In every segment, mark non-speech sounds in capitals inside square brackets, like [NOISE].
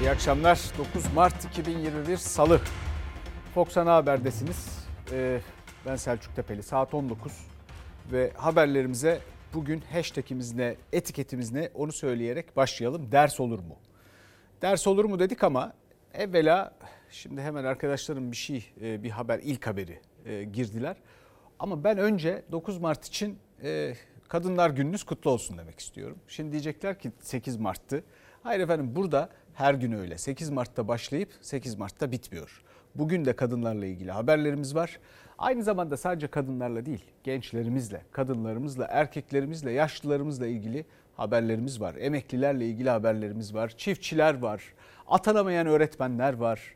İyi akşamlar. 9 Mart 2021 Salı. Fox Ana Haber'desiniz. Ee, ben Selçuk Tepeli. Saat 19 ve haberlerimize bugün hashtagimiz ne, etiketimiz ne onu söyleyerek başlayalım. Ders olur mu? Ders olur mu dedik ama evvela şimdi hemen arkadaşlarım bir şey, e, bir haber, ilk haberi e, girdiler. Ama ben önce 9 Mart için e, Kadınlar Gününüz kutlu olsun demek istiyorum. Şimdi diyecekler ki 8 Mart'tı. Hayır efendim burada her gün öyle. 8 Mart'ta başlayıp 8 Mart'ta bitmiyor. Bugün de kadınlarla ilgili haberlerimiz var. Aynı zamanda sadece kadınlarla değil, gençlerimizle, kadınlarımızla, erkeklerimizle, yaşlılarımızla ilgili haberlerimiz var. Emeklilerle ilgili haberlerimiz var. Çiftçiler var. Atanamayan öğretmenler var.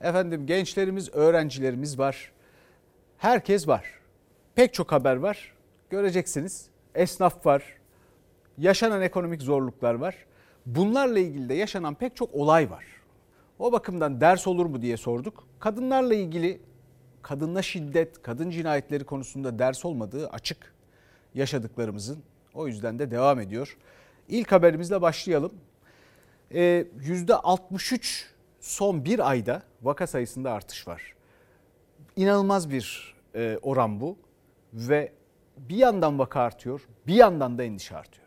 Efendim gençlerimiz, öğrencilerimiz var. Herkes var. Pek çok haber var. Göreceksiniz. Esnaf var. Yaşanan ekonomik zorluklar var. Bunlarla ilgili de yaşanan pek çok olay var. O bakımdan ders olur mu diye sorduk. Kadınlarla ilgili kadınla şiddet, kadın cinayetleri konusunda ders olmadığı açık yaşadıklarımızın. O yüzden de devam ediyor. İlk haberimizle başlayalım. Ee, %63 son bir ayda vaka sayısında artış var. İnanılmaz bir e, oran bu ve bir yandan vaka artıyor, bir yandan da endişe artıyor.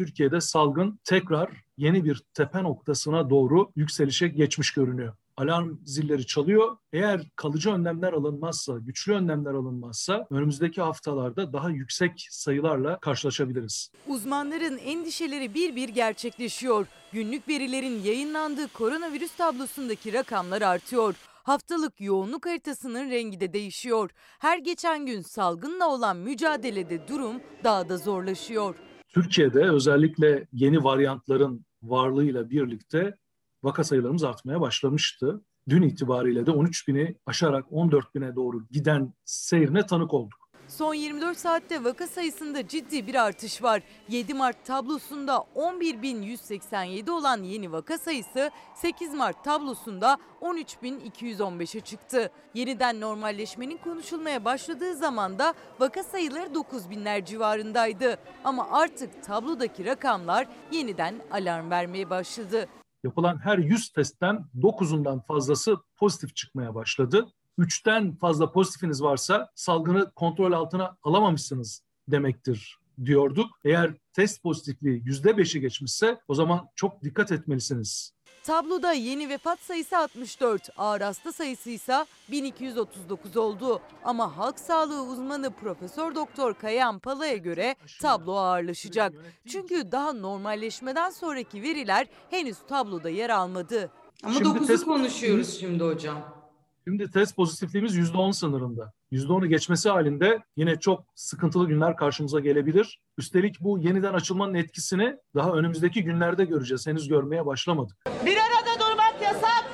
Türkiye'de salgın tekrar yeni bir tepe noktasına doğru yükselişe geçmiş görünüyor. Alarm zilleri çalıyor. Eğer kalıcı önlemler alınmazsa, güçlü önlemler alınmazsa önümüzdeki haftalarda daha yüksek sayılarla karşılaşabiliriz. Uzmanların endişeleri bir bir gerçekleşiyor. Günlük verilerin yayınlandığı koronavirüs tablosundaki rakamlar artıyor. Haftalık yoğunluk haritasının rengi de değişiyor. Her geçen gün salgınla olan mücadelede durum daha da zorlaşıyor. Türkiye'de özellikle yeni varyantların varlığıyla birlikte vaka sayılarımız artmaya başlamıştı. Dün itibariyle de 13 bini aşarak 14 bine doğru giden seyrine tanık olduk. Son 24 saatte vaka sayısında ciddi bir artış var. 7 Mart tablosunda 11.187 olan yeni vaka sayısı 8 Mart tablosunda 13.215'e çıktı. Yeniden normalleşmenin konuşulmaya başladığı zaman da vaka sayıları 9.000'ler civarındaydı. Ama artık tablodaki rakamlar yeniden alarm vermeye başladı. Yapılan her 100 testten 9'undan fazlası pozitif çıkmaya başladı. 3'ten fazla pozitifiniz varsa salgını kontrol altına alamamışsınız demektir diyorduk. Eğer test pozitifliği %5'i geçmişse o zaman çok dikkat etmelisiniz. Tabloda yeni vefat sayısı 64, ağır hasta sayısı ise 1239 oldu. Ama halk sağlığı uzmanı Profesör Doktor Kayan Pala'ya göre tablo ağırlaşacak. Çünkü daha normalleşmeden sonraki veriler henüz tabloda yer almadı. Ama şimdi 9'u test... konuşuyoruz şimdi hocam. Şimdi test pozitifliğimiz %10 sınırında. %10'u geçmesi halinde yine çok sıkıntılı günler karşımıza gelebilir. Üstelik bu yeniden açılmanın etkisini daha önümüzdeki günlerde göreceğiz. Henüz görmeye başlamadık. Bir arada durmak yasak.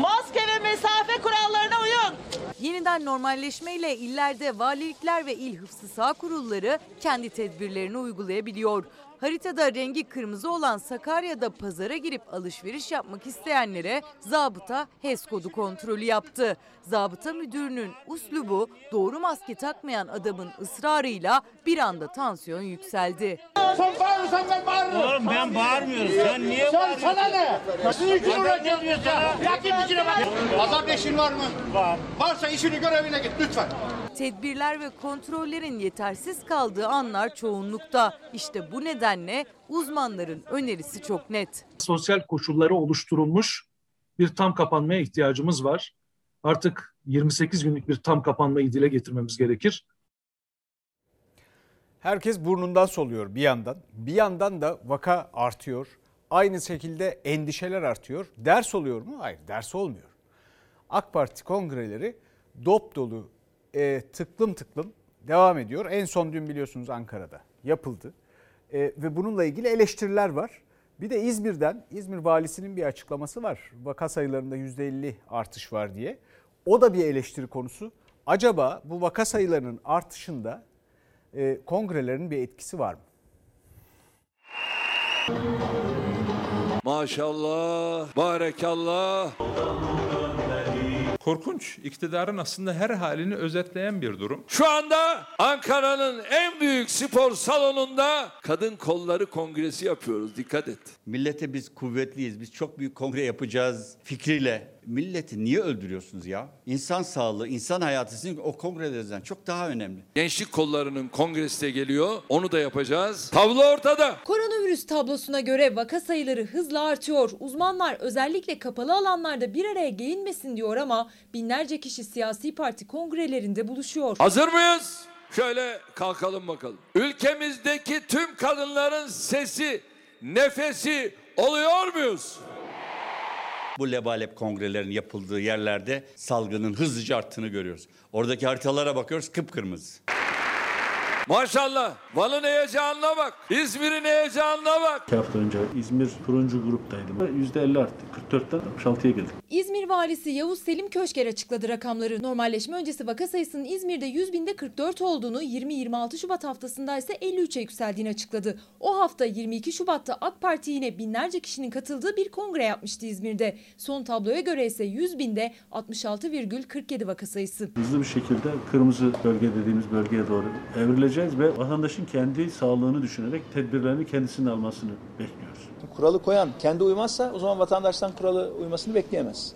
Maske ve mesafe kurallarına uyun. Yeniden normalleşmeyle illerde valilikler ve il hıfzı sağ kurulları kendi tedbirlerini uygulayabiliyor. Haritada rengi kırmızı olan Sakarya'da pazara girip alışveriş yapmak isteyenlere zabıta HES kodu kontrolü yaptı. Zabıta müdürünün uslubu doğru maske takmayan adamın ısrarıyla bir anda tansiyon yükseldi. Sen bağırırsan ben bağırırım. Oğlum ben bağırmıyorum. Sen niye Sen sana ne? Sizin için uğraşıyorsun ya. Yakın içine bak. Azap eşin var mı? Var. Varsa işini görevine git lütfen. Tedbirler ve kontrollerin yetersiz kaldığı anlar çoğunlukta. İşte bu nedenle uzmanların önerisi çok net. Sosyal koşulları oluşturulmuş bir tam kapanmaya ihtiyacımız var. Artık 28 günlük bir tam kapanmayı dile getirmemiz gerekir. Herkes burnundan soluyor bir yandan. Bir yandan da vaka artıyor. Aynı şekilde endişeler artıyor. Ders oluyor mu? Hayır, ders olmuyor. AK Parti kongreleri dop dolu e, tıklım tıklım devam ediyor. En son dün biliyorsunuz Ankara'da yapıldı. E, ve bununla ilgili eleştiriler var. Bir de İzmir'den, İzmir valisinin bir açıklaması var. Vaka sayılarında %50 artış var diye. O da bir eleştiri konusu. Acaba bu vaka sayılarının artışında e, kongrelerin bir etkisi var mı? Maşallah, barekallah. Korkunç. İktidarın aslında her halini özetleyen bir durum. Şu anda Ankara'nın en büyük spor salonunda kadın kolları kongresi yapıyoruz. Dikkat et. Millete biz kuvvetliyiz, biz çok büyük kongre yapacağız fikriyle milleti niye öldürüyorsunuz ya? İnsan sağlığı, insan hayatı sizin o kongrelerden çok daha önemli. Gençlik kollarının kongresi de geliyor. Onu da yapacağız. Tablo ortada. Koronavirüs tablosuna göre vaka sayıları hızla artıyor. Uzmanlar özellikle kapalı alanlarda bir araya gelinmesin diyor ama binlerce kişi siyasi parti kongrelerinde buluşuyor. Hazır mıyız? Şöyle kalkalım bakalım. Ülkemizdeki tüm kadınların sesi, nefesi oluyor muyuz? Bu lebalep kongrelerinin yapıldığı yerlerde salgının hızlıca arttığını görüyoruz. Oradaki haritalara bakıyoruz kıpkırmızı. Maşallah. Van'ın heyecanına bak. İzmir'in heyecanına bak. İki hafta önce İzmir turuncu gruptaydı. %50 arttı. 44'ten 66'ya geldik. İzmir valisi Yavuz Selim Köşker açıkladı rakamları. Normalleşme öncesi vaka sayısının İzmir'de 100 binde 44 olduğunu, 20-26 Şubat haftasında ise 53'e yükseldiğini açıkladı. O hafta 22 Şubat'ta AK Parti yine binlerce kişinin katıldığı bir kongre yapmıştı İzmir'de. Son tabloya göre ise 100 binde 66,47 vaka sayısı. Hızlı bir şekilde kırmızı bölge dediğimiz bölgeye doğru evrileceğiz ve vatandaşın kendi sağlığını düşünerek tedbirlerini kendisinin almasını bekliyoruz. Kuralı koyan kendi uymazsa o zaman vatandaştan kuralı uymasını bekleyemez.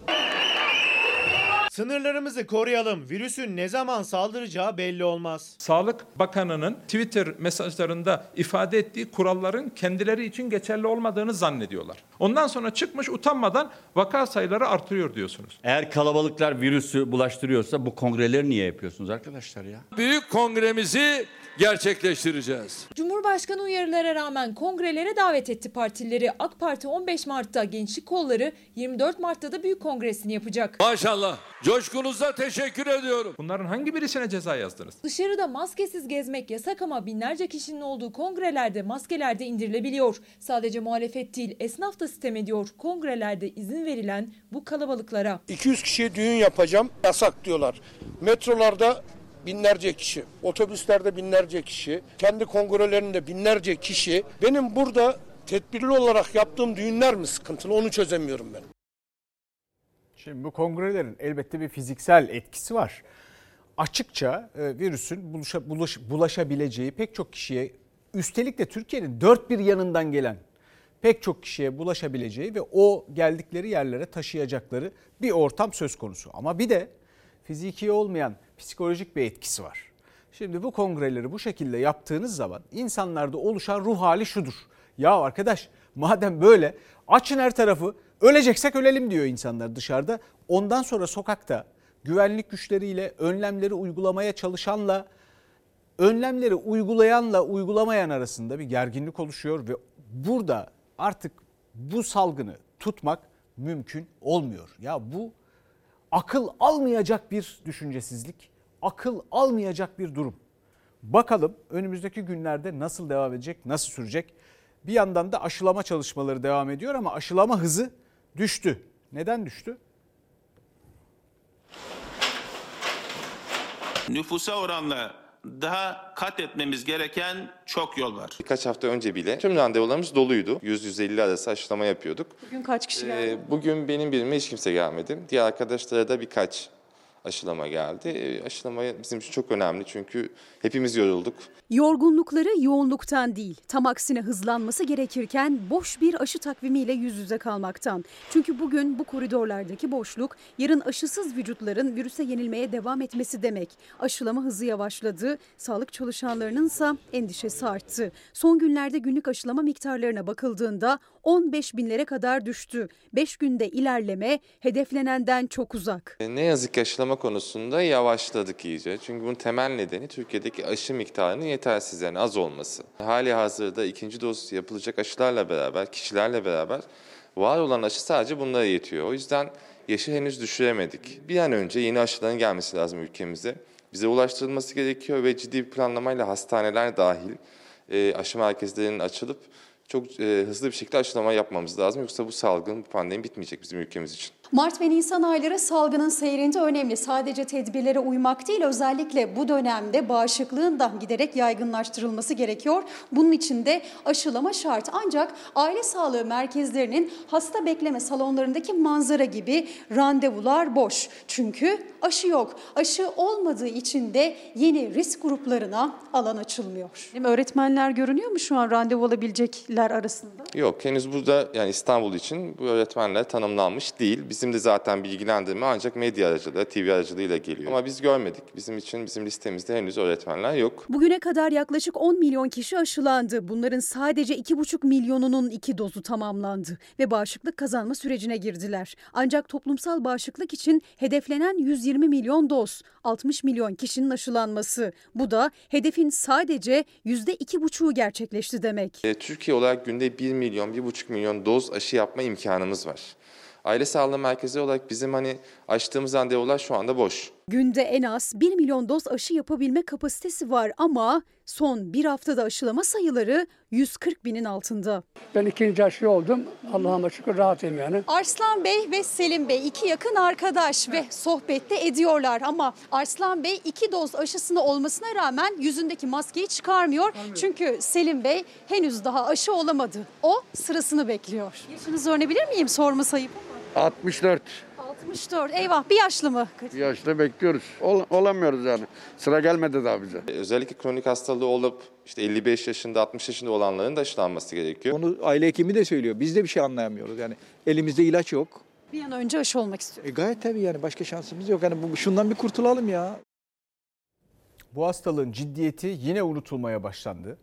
Sınırlarımızı koruyalım. Virüsün ne zaman saldıracağı belli olmaz. Sağlık Bakanı'nın Twitter mesajlarında ifade ettiği kuralların kendileri için geçerli olmadığını zannediyorlar. Ondan sonra çıkmış utanmadan vaka sayıları artırıyor diyorsunuz. Eğer kalabalıklar virüsü bulaştırıyorsa bu kongreleri niye yapıyorsunuz arkadaşlar ya? Büyük kongremizi gerçekleştireceğiz. Cumhurbaşkanı uyarılara rağmen kongrelere davet etti partileri. AK Parti 15 Mart'ta Gençlik Kolları, 24 Mart'ta da Büyük Kongresini yapacak. Maşallah. Coşkunuza teşekkür ediyorum. Bunların hangi birisine ceza yazdınız? Dışarıda maskesiz gezmek yasak ama binlerce kişinin olduğu kongrelerde maskeler de indirilebiliyor. Sadece muhalefet değil esnaf da sitem ediyor. Kongrelerde izin verilen bu kalabalıklara. 200 kişiye düğün yapacağım. Yasak diyorlar. Metrolarda binlerce kişi, otobüslerde binlerce kişi, kendi kongrelerinde binlerce kişi. Benim burada tedbirli olarak yaptığım düğünler mi sıkıntılı onu çözemiyorum ben. Şimdi bu kongrelerin elbette bir fiziksel etkisi var. Açıkça e, virüsün bulaşa, bulaş, bulaşabileceği pek çok kişiye üstelik de Türkiye'nin dört bir yanından gelen pek çok kişiye bulaşabileceği ve o geldikleri yerlere taşıyacakları bir ortam söz konusu. Ama bir de fiziki olmayan psikolojik bir etkisi var. Şimdi bu kongreleri bu şekilde yaptığınız zaman insanlarda oluşan ruh hali şudur. Ya arkadaş madem böyle açın her tarafı öleceksek ölelim diyor insanlar dışarıda. Ondan sonra sokakta güvenlik güçleriyle önlemleri uygulamaya çalışanla önlemleri uygulayanla uygulamayan arasında bir gerginlik oluşuyor ve burada artık bu salgını tutmak mümkün olmuyor. Ya bu akıl almayacak bir düşüncesizlik, akıl almayacak bir durum. Bakalım önümüzdeki günlerde nasıl devam edecek, nasıl sürecek? Bir yandan da aşılama çalışmaları devam ediyor ama aşılama hızı düştü. Neden düştü? Nüfusa oranla daha kat etmemiz gereken çok yol var. Birkaç hafta önce bile tüm randevularımız doluydu. 100-150 arası aşılama yapıyorduk. Bugün kaç kişi geldi? Ee, bugün benim birime hiç kimse gelmedi. Diğer arkadaşlara da birkaç aşılama geldi. Ee, aşılama bizim için çok önemli çünkü hepimiz yorulduk. Yorgunlukları yoğunluktan değil, tam aksine hızlanması gerekirken boş bir aşı takvimiyle yüz yüze kalmaktan. Çünkü bugün bu koridorlardaki boşluk yarın aşısız vücutların virüse yenilmeye devam etmesi demek. Aşılama hızı yavaşladı, sağlık çalışanlarının ise endişesi arttı. Son günlerde günlük aşılama miktarlarına bakıldığında 15 binlere kadar düştü. 5 günde ilerleme hedeflenenden çok uzak. Ee, Ne yazık ki aşılama konusunda yavaşladık iyice. Çünkü bunun temel nedeni Türkiye'deki aşı miktarının yetersiz yani az olması. Hali hazırda ikinci doz yapılacak aşılarla beraber, kişilerle beraber var olan aşı sadece bunlara yetiyor. O yüzden yaşı henüz düşüremedik. Bir an önce yeni aşıların gelmesi lazım ülkemize. Bize ulaştırılması gerekiyor ve ciddi bir planlamayla hastaneler dahil e, aşı merkezlerinin açılıp çok e, hızlı bir şekilde aşılama yapmamız lazım. Yoksa bu salgın, bu pandemi bitmeyecek bizim ülkemiz için. Mart ve Nisan ayları salgının seyrinde önemli. Sadece tedbirlere uymak değil özellikle bu dönemde bağışıklığın da giderek yaygınlaştırılması gerekiyor. Bunun için de aşılama şart. Ancak aile sağlığı merkezlerinin hasta bekleme salonlarındaki manzara gibi randevular boş. Çünkü aşı yok. Aşı olmadığı için de yeni risk gruplarına alan açılmıyor. Değil mi? Öğretmenler görünüyor mu şu an randevu alabilecekler arasında? Yok henüz burada yani İstanbul için bu öğretmenler tanımlanmış değil. Bizim de zaten bilgilendirme ancak medya aracılığıyla, TV aracılığıyla geliyor. Ama biz görmedik. Bizim için bizim listemizde henüz öğretmenler yok. Bugüne kadar yaklaşık 10 milyon kişi aşılandı. Bunların sadece 2,5 milyonunun iki dozu tamamlandı ve bağışıklık kazanma sürecine girdiler. Ancak toplumsal bağışıklık için hedeflenen 120 milyon doz, 60 milyon kişinin aşılanması. Bu da hedefin sadece %2,5'u gerçekleşti demek. E, Türkiye olarak günde 1 milyon, 1,5 milyon doz aşı yapma imkanımız var. Aile sağlığı merkezi olarak bizim hani açtığımız randevular şu anda boş. Günde en az 1 milyon doz aşı yapabilme kapasitesi var ama son bir haftada aşılama sayıları 140 binin altında. Ben ikinci aşı oldum. Allah'ıma şükür rahatım yani. Arslan Bey ve Selim Bey iki yakın arkadaş ve sohbette ediyorlar ama Arslan Bey iki doz aşısını olmasına rağmen yüzündeki maskeyi çıkarmıyor. Çünkü Selim Bey henüz daha aşı olamadı. O sırasını bekliyor. Yaşınızı öğrenebilir miyim sorma sayıp? 64 64. Eyvah bir yaşlı mı? yaşta bekliyoruz. Ol- olamıyoruz yani. Sıra gelmedi daha bize. E, Özellikle kronik hastalığı olup işte 55 yaşında, 60 yaşında olanların da aşılanması gerekiyor. Onu aile hekimi de söylüyor. Biz de bir şey anlayamıyoruz. Yani elimizde ilaç yok. Bir an önce aşı olmak istiyor. E gayet tabii yani başka şansımız yok. Yani bu, şundan bir kurtulalım ya. Bu hastalığın ciddiyeti yine unutulmaya başlandı.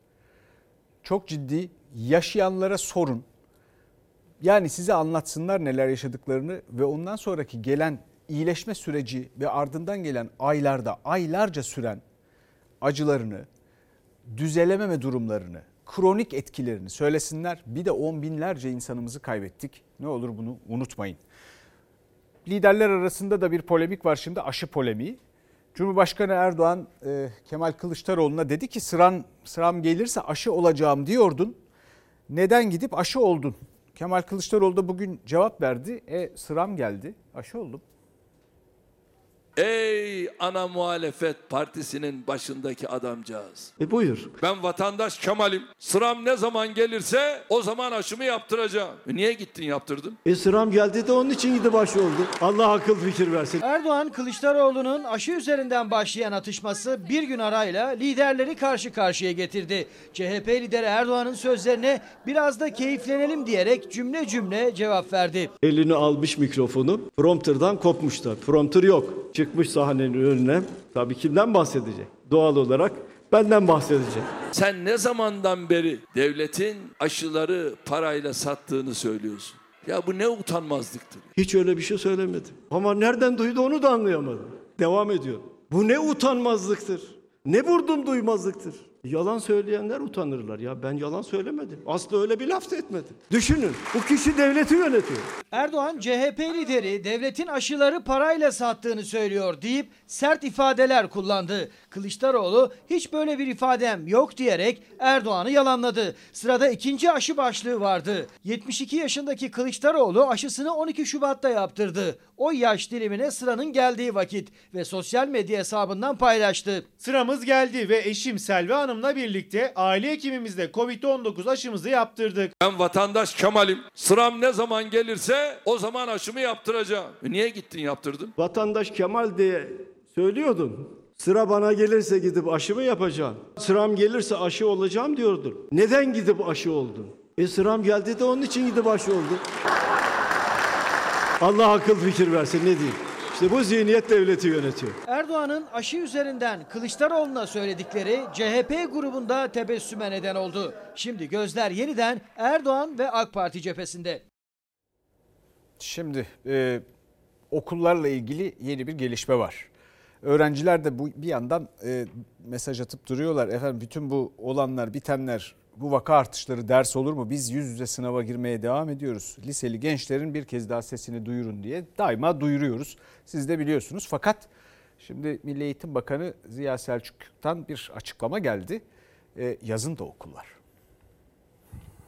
Çok ciddi yaşayanlara sorun. Yani size anlatsınlar neler yaşadıklarını ve ondan sonraki gelen iyileşme süreci ve ardından gelen aylarda aylarca süren acılarını, düzelememe durumlarını, kronik etkilerini söylesinler. Bir de on binlerce insanımızı kaybettik. Ne olur bunu unutmayın. Liderler arasında da bir polemik var şimdi aşı polemiği. Cumhurbaşkanı Erdoğan e, Kemal Kılıçdaroğlu'na dedi ki sıran sıram gelirse aşı olacağım diyordun. Neden gidip aşı oldun? Kemal Kılıçdaroğlu da bugün cevap verdi. E sıram geldi. Aşı oldum. Ey ana muhalefet partisinin başındaki adamcağız. E buyur. Ben vatandaş Kemal'im. Sıram ne zaman gelirse o zaman aşımı yaptıracağım. E niye gittin yaptırdın? E sıram geldi de onun için gidip aşı oldu. Allah akıl fikir versin. Erdoğan Kılıçdaroğlu'nun aşı üzerinden başlayan atışması bir gün arayla liderleri karşı karşıya getirdi. CHP lideri Erdoğan'ın sözlerine biraz da keyiflenelim diyerek cümle cümle cevap verdi. Elini almış mikrofonu. Prompter'dan kopmuşlar. Prompter yok. Çıkmış sahnenin önüne. Tabii kimden bahsedecek? Doğal olarak benden bahsedecek. Sen ne zamandan beri devletin aşıları parayla sattığını söylüyorsun? Ya bu ne utanmazlıktır. Hiç öyle bir şey söylemedim. Ama nereden duydu onu da anlayamadım. Devam ediyor. Bu ne utanmazlıktır. Ne vurdum duymazlıktır. Yalan söyleyenler utanırlar. Ya ben yalan söylemedim. Aslı öyle bir laf da etmedim. Düşünün bu kişi devleti yönetiyor. Erdoğan CHP lideri devletin aşıları parayla sattığını söylüyor deyip sert ifadeler kullandı. Kılıçdaroğlu hiç böyle bir ifadem yok diyerek Erdoğan'ı yalanladı. Sırada ikinci aşı başlığı vardı. 72 yaşındaki Kılıçdaroğlu aşısını 12 Şubat'ta yaptırdı. O yaş dilimine sıranın geldiği vakit ve sosyal medya hesabından paylaştı. Sıramız geldi ve eşim Selvi Hanım'la birlikte aile hekimimizde Covid-19 aşımızı yaptırdık. Ben vatandaş Kemal'im. Sıram ne zaman gelirse o zaman aşımı yaptıracağım. E niye gittin yaptırdın? Vatandaş Kemal diye söylüyordun. Sıra bana gelirse gidip aşımı yapacağım. Sıram gelirse aşı olacağım diyordun. Neden gidip aşı oldun? E sıram geldi de onun için gidip aşı oldum. Allah akıl fikir versin ne diyeyim. İşte bu zihniyet devleti yönetiyor. Erdoğan'ın aşı üzerinden Kılıçdaroğlu'na söyledikleri CHP grubunda tebessüme neden oldu. Şimdi gözler yeniden Erdoğan ve AK Parti cephesinde. Şimdi e, okullarla ilgili yeni bir gelişme var. Öğrenciler de bu bir yandan e, mesaj atıp duruyorlar. Efendim bütün bu olanlar, bitenler, bu vaka artışları ders olur mu? Biz yüz yüze sınava girmeye devam ediyoruz. Liseli gençlerin bir kez daha sesini duyurun diye daima duyuruyoruz. Siz de biliyorsunuz. Fakat şimdi Milli Eğitim Bakanı Ziya Selçuk'tan bir açıklama geldi. E, yazın da okullar.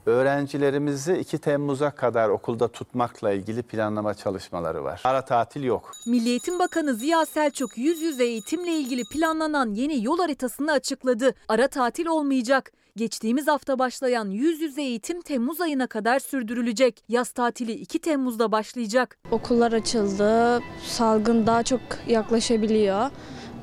Öğrencilerimizi 2 Temmuz'a kadar okulda tutmakla ilgili planlama çalışmaları var. Ara tatil yok. Milli Eğitim Bakanı Ziya Selçuk yüz yüze eğitimle ilgili planlanan yeni yol haritasını açıkladı. Ara tatil olmayacak. Geçtiğimiz hafta başlayan yüz yüze eğitim Temmuz ayına kadar sürdürülecek. Yaz tatili 2 Temmuz'da başlayacak. Okullar açıldı, salgın daha çok yaklaşabiliyor.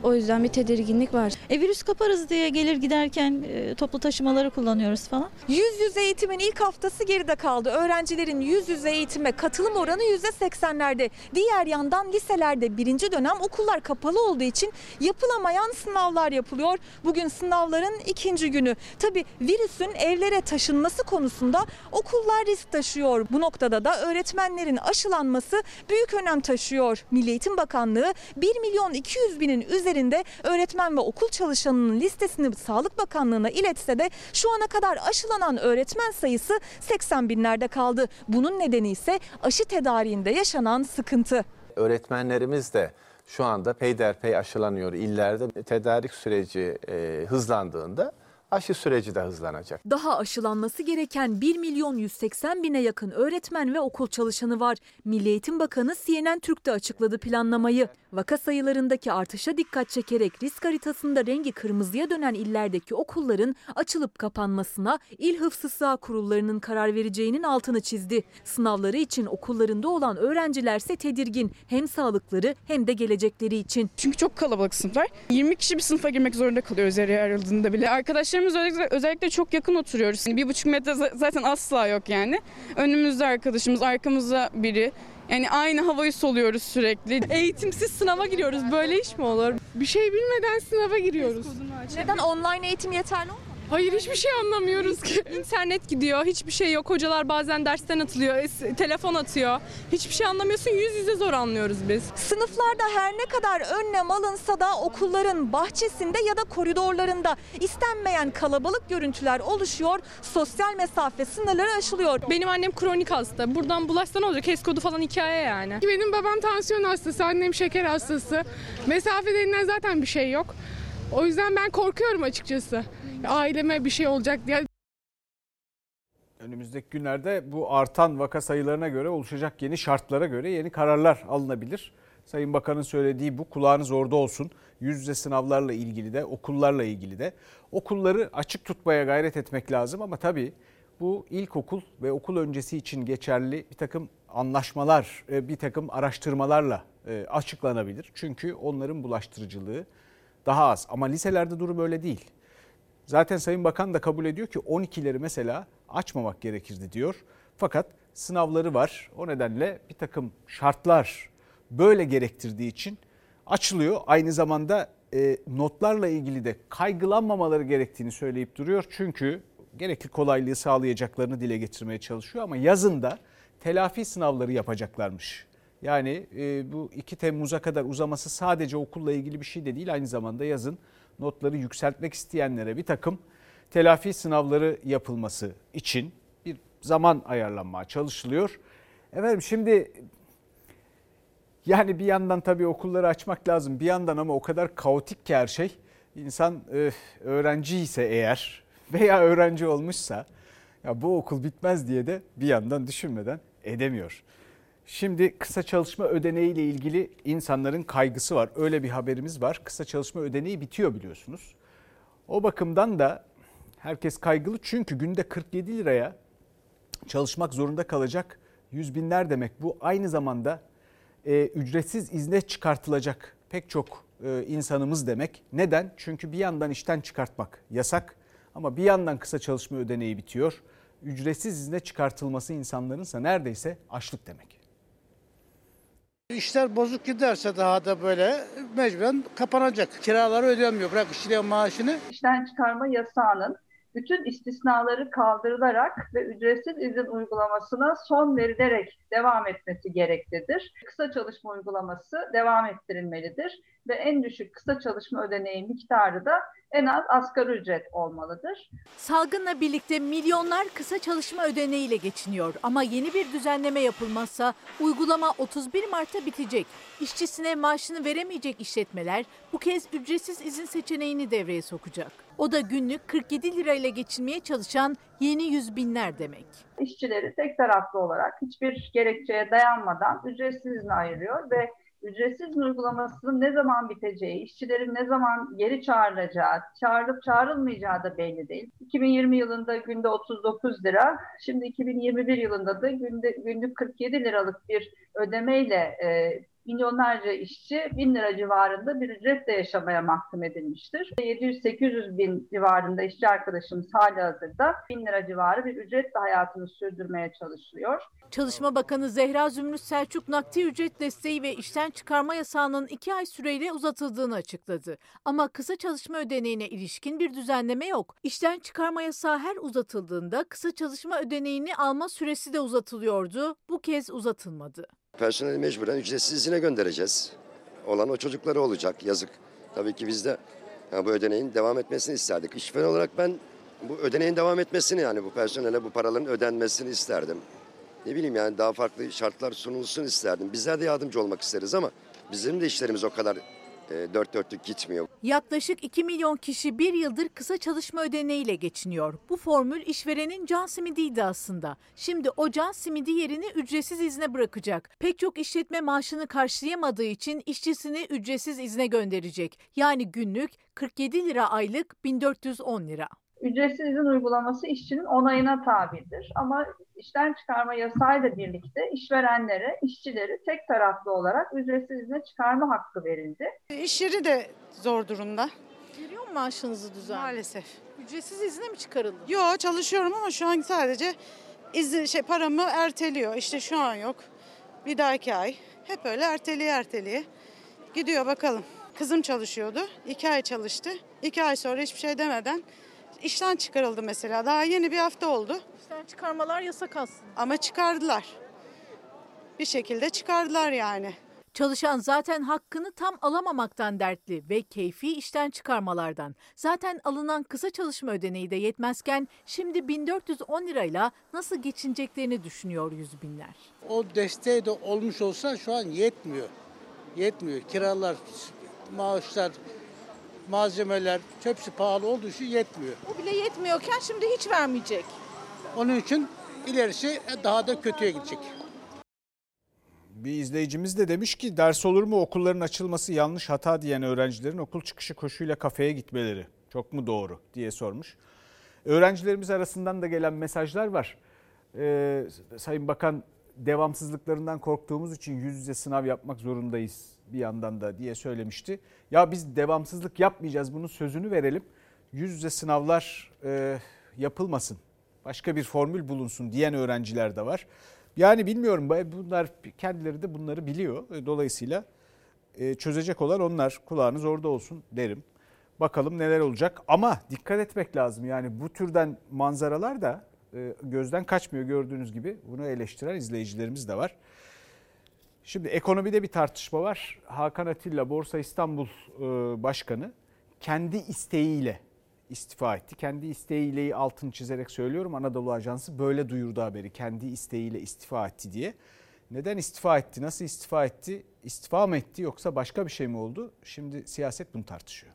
O yüzden bir tedirginlik var. E, virüs kaparız diye gelir giderken e, toplu taşımaları kullanıyoruz falan. Yüz yüze eğitimin ilk haftası geride kaldı. Öğrencilerin yüz yüze eğitime katılım oranı %80'lerde. Diğer yandan liselerde birinci dönem okullar kapalı olduğu için yapılamayan sınavlar yapılıyor. Bugün sınavların ikinci günü. Tabi virüsün evlere taşınması konusunda okullar risk taşıyor. Bu noktada da öğretmenlerin aşılanması büyük önem taşıyor. Milli Eğitim Bakanlığı 1 milyon 200 binin üzerinde öğretmen ve okul çalışanının listesini Sağlık Bakanlığı'na iletse de şu ana kadar aşılanan öğretmen sayısı 80 binlerde kaldı. Bunun nedeni ise aşı tedariğinde yaşanan sıkıntı. Öğretmenlerimiz de şu anda peyderpey aşılanıyor illerde. Tedarik süreci e, hızlandığında aşı süreci de hızlanacak. Daha aşılanması gereken 1 milyon 180 bine yakın öğretmen ve okul çalışanı var. Milli Eğitim Bakanı CNN Türk'te açıkladı planlamayı. Vaka sayılarındaki artışa dikkat çekerek risk haritasında rengi kırmızıya dönen illerdeki okulların açılıp kapanmasına İl Hıfzı Sıha Kurullarının karar vereceğinin altını çizdi. Sınavları için okullarında olan öğrencilerse tedirgin hem sağlıkları hem de gelecekleri için. Çünkü çok kalabalık sınıflar. 20 kişi bir sınıfa girmek zorunda kalıyoruz her ayrıldığında bile. Arkadaşlarımız özellikle, özellikle çok yakın oturuyoruz. Yani bir buçuk metre zaten asla yok yani. Önümüzde arkadaşımız, arkamızda biri. Yani aynı havayı soluyoruz sürekli. Eğitimsiz sınava giriyoruz. Böyle iş mi olur? Bir şey bilmeden sınava giriyoruz. Neden online eğitim yeterli olmadı? Hayır hiçbir şey anlamıyoruz ki. [LAUGHS] İnternet gidiyor, hiçbir şey yok. Hocalar bazen dersten atılıyor, es- telefon atıyor. Hiçbir şey anlamıyorsun, yüz yüze zor anlıyoruz biz. Sınıflarda her ne kadar önlem alınsa da okulların bahçesinde ya da koridorlarında istenmeyen kalabalık görüntüler oluşuyor. Sosyal mesafe sınırları aşılıyor. Benim annem kronik hasta. Buradan bulaşsa ne olacak? HES kodu falan hikaye yani. Benim babam tansiyon hastası, annem şeker hastası. Mesafe denilen zaten bir şey yok. O yüzden ben korkuyorum açıkçası. Aileme bir şey olacak diye. Önümüzdeki günlerde bu artan vaka sayılarına göre oluşacak yeni şartlara göre yeni kararlar alınabilir. Sayın Bakan'ın söylediği bu kulağınız orada olsun. Yüz yüze sınavlarla ilgili de okullarla ilgili de okulları açık tutmaya gayret etmek lazım ama tabii bu ilkokul ve okul öncesi için geçerli bir takım anlaşmalar, e, bir takım araştırmalarla e, açıklanabilir. Çünkü onların bulaştırıcılığı daha az ama liselerde durum öyle değil. Zaten Sayın Bakan da kabul ediyor ki 12'leri mesela açmamak gerekirdi diyor. Fakat sınavları var. O nedenle bir takım şartlar böyle gerektirdiği için açılıyor. Aynı zamanda e, notlarla ilgili de kaygılanmamaları gerektiğini söyleyip duruyor. Çünkü gerekli kolaylığı sağlayacaklarını dile getirmeye çalışıyor ama yazında telafi sınavları yapacaklarmış. Yani e, bu 2 Temmuz'a kadar uzaması sadece okulla ilgili bir şey de değil. Aynı zamanda yazın notları yükseltmek isteyenlere bir takım telafi sınavları yapılması için bir zaman ayarlanmaya çalışılıyor. Efendim şimdi yani bir yandan tabii okulları açmak lazım. Bir yandan ama o kadar kaotik ki her şey. İnsan öğrenci ise eğer veya öğrenci olmuşsa ya bu okul bitmez diye de bir yandan düşünmeden edemiyor. Şimdi kısa çalışma ödeneği ile ilgili insanların kaygısı var. Öyle bir haberimiz var. Kısa çalışma ödeneği bitiyor biliyorsunuz. O bakımdan da herkes kaygılı çünkü günde 47 liraya çalışmak zorunda kalacak yüz binler demek. Bu aynı zamanda e, ücretsiz izne çıkartılacak pek çok e, insanımız demek. Neden? Çünkü bir yandan işten çıkartmak yasak ama bir yandan kısa çalışma ödeneği bitiyor. Ücretsiz izne çıkartılması insanlarınsa neredeyse açlık demek. İşler bozuk giderse daha da böyle mecburen kapanacak. Kiraları ödemiyor. Bırak işçiliğin maaşını. işten çıkarma yasağının bütün istisnaları kaldırılarak ve ücretsiz izin uygulamasına son verilerek devam etmesi gereklidir. Kısa çalışma uygulaması devam ettirilmelidir ve en düşük kısa çalışma ödeneği miktarı da en az asgari ücret olmalıdır. Salgınla birlikte milyonlar kısa çalışma ödeneğiyle geçiniyor ama yeni bir düzenleme yapılmazsa uygulama 31 Mart'ta bitecek. İşçisine maaşını veremeyecek işletmeler bu kez ücretsiz izin seçeneğini devreye sokacak. O da günlük 47 lirayla geçinmeye çalışan yeni yüz binler demek. İşçileri tek taraflı olarak hiçbir gerekçeye dayanmadan ücretsiz izne ayırıyor ve ücretsiz uygulamasının ne zaman biteceği, işçilerin ne zaman geri çağrılacağı, çağrılıp çağrılmayacağı da belli değil. 2020 yılında günde 39 lira, şimdi 2021 yılında da günde günlük 47 liralık bir ödemeyle e, milyonlarca işçi 1000 lira civarında bir ücretle yaşamaya mahkum edilmiştir. 700-800 bin civarında işçi arkadaşımız hali hazırda 1000 lira civarı bir ücretle hayatını sürdürmeye çalışıyor. Çalışma Bakanı Zehra Zümrüt Selçuk nakdi ücret desteği ve işten çıkarma yasağının iki ay süreyle uzatıldığını açıkladı. Ama kısa çalışma ödeneğine ilişkin bir düzenleme yok. İşten çıkarma yasağı her uzatıldığında kısa çalışma ödeneğini alma süresi de uzatılıyordu. Bu kez uzatılmadı. Personeli mecburen ücretsiz izine göndereceğiz. Olan o çocukları olacak yazık. Tabii ki biz de yani bu ödeneğin devam etmesini isterdik. İşveren olarak ben bu ödeneğin devam etmesini yani bu personele bu paraların ödenmesini isterdim. Ne bileyim yani daha farklı şartlar sunulsun isterdim. Bizler de yardımcı olmak isteriz ama bizim de işlerimiz o kadar dört dörtlük gitmiyor. Yaklaşık 2 milyon kişi bir yıldır kısa çalışma ödeneğiyle geçiniyor. Bu formül işverenin can simidiydi aslında. Şimdi o can simidi yerini ücretsiz izne bırakacak. Pek çok işletme maaşını karşılayamadığı için işçisini ücretsiz izne gönderecek. Yani günlük 47 lira aylık 1410 lira. Ücretsiz izin uygulaması işçinin onayına tabidir. Ama işten çıkarma yasayla birlikte işverenlere, işçileri tek taraflı olarak ücretsiz izne çıkarma hakkı verildi. İş yeri de zor durumda. Veriyor mu maaşınızı düzenli? Maalesef. Ücretsiz izne mi çıkarıldı? Yo çalışıyorum ama şu an sadece izin, şey, paramı erteliyor. İşte şu an yok. Bir dahaki ay. Hep öyle erteliye erteliye. Gidiyor bakalım. Kızım çalışıyordu. iki ay çalıştı. İki ay sonra hiçbir şey demeden işten çıkarıldı mesela. Daha yeni bir hafta oldu. İşten çıkarmalar yasak aslında. Ama çıkardılar. Bir şekilde çıkardılar yani. Çalışan zaten hakkını tam alamamaktan dertli ve keyfi işten çıkarmalardan. Zaten alınan kısa çalışma ödeneği de yetmezken şimdi 1410 lirayla nasıl geçineceklerini düşünüyor yüz binler. O desteği de olmuş olsa şu an yetmiyor. Yetmiyor. Kiralar, maaşlar, malzemeler hepsi pahalı olduğu için yetmiyor. O bile yetmiyorken şimdi hiç vermeyecek. Onun için ilerisi daha da kötüye gidecek. Bir izleyicimiz de demiş ki ders olur mu okulların açılması yanlış hata diyen öğrencilerin okul çıkışı koşuyla kafeye gitmeleri çok mu doğru diye sormuş. Öğrencilerimiz arasından da gelen mesajlar var. Ee, Sayın Bakan devamsızlıklarından korktuğumuz için yüz yüze sınav yapmak zorundayız bir yandan da diye söylemişti. Ya biz devamsızlık yapmayacağız bunun sözünü verelim. Yüz yüze sınavlar e, yapılmasın. Başka bir formül bulunsun diyen öğrenciler de var. Yani bilmiyorum bunlar kendileri de bunları biliyor. Dolayısıyla e, çözecek olan onlar kulağınız orada olsun derim. Bakalım neler olacak ama dikkat etmek lazım. Yani bu türden manzaralar da e, gözden kaçmıyor gördüğünüz gibi. Bunu eleştiren izleyicilerimiz de var. Şimdi ekonomide bir tartışma var. Hakan Atilla Borsa İstanbul e, Başkanı kendi isteğiyle istifa etti. Kendi isteğiyle altını çizerek söylüyorum. Anadolu Ajansı böyle duyurdu haberi. Kendi isteğiyle istifa etti diye. Neden istifa etti? Nasıl istifa etti? İstifa mı etti yoksa başka bir şey mi oldu? Şimdi siyaset bunu tartışıyor.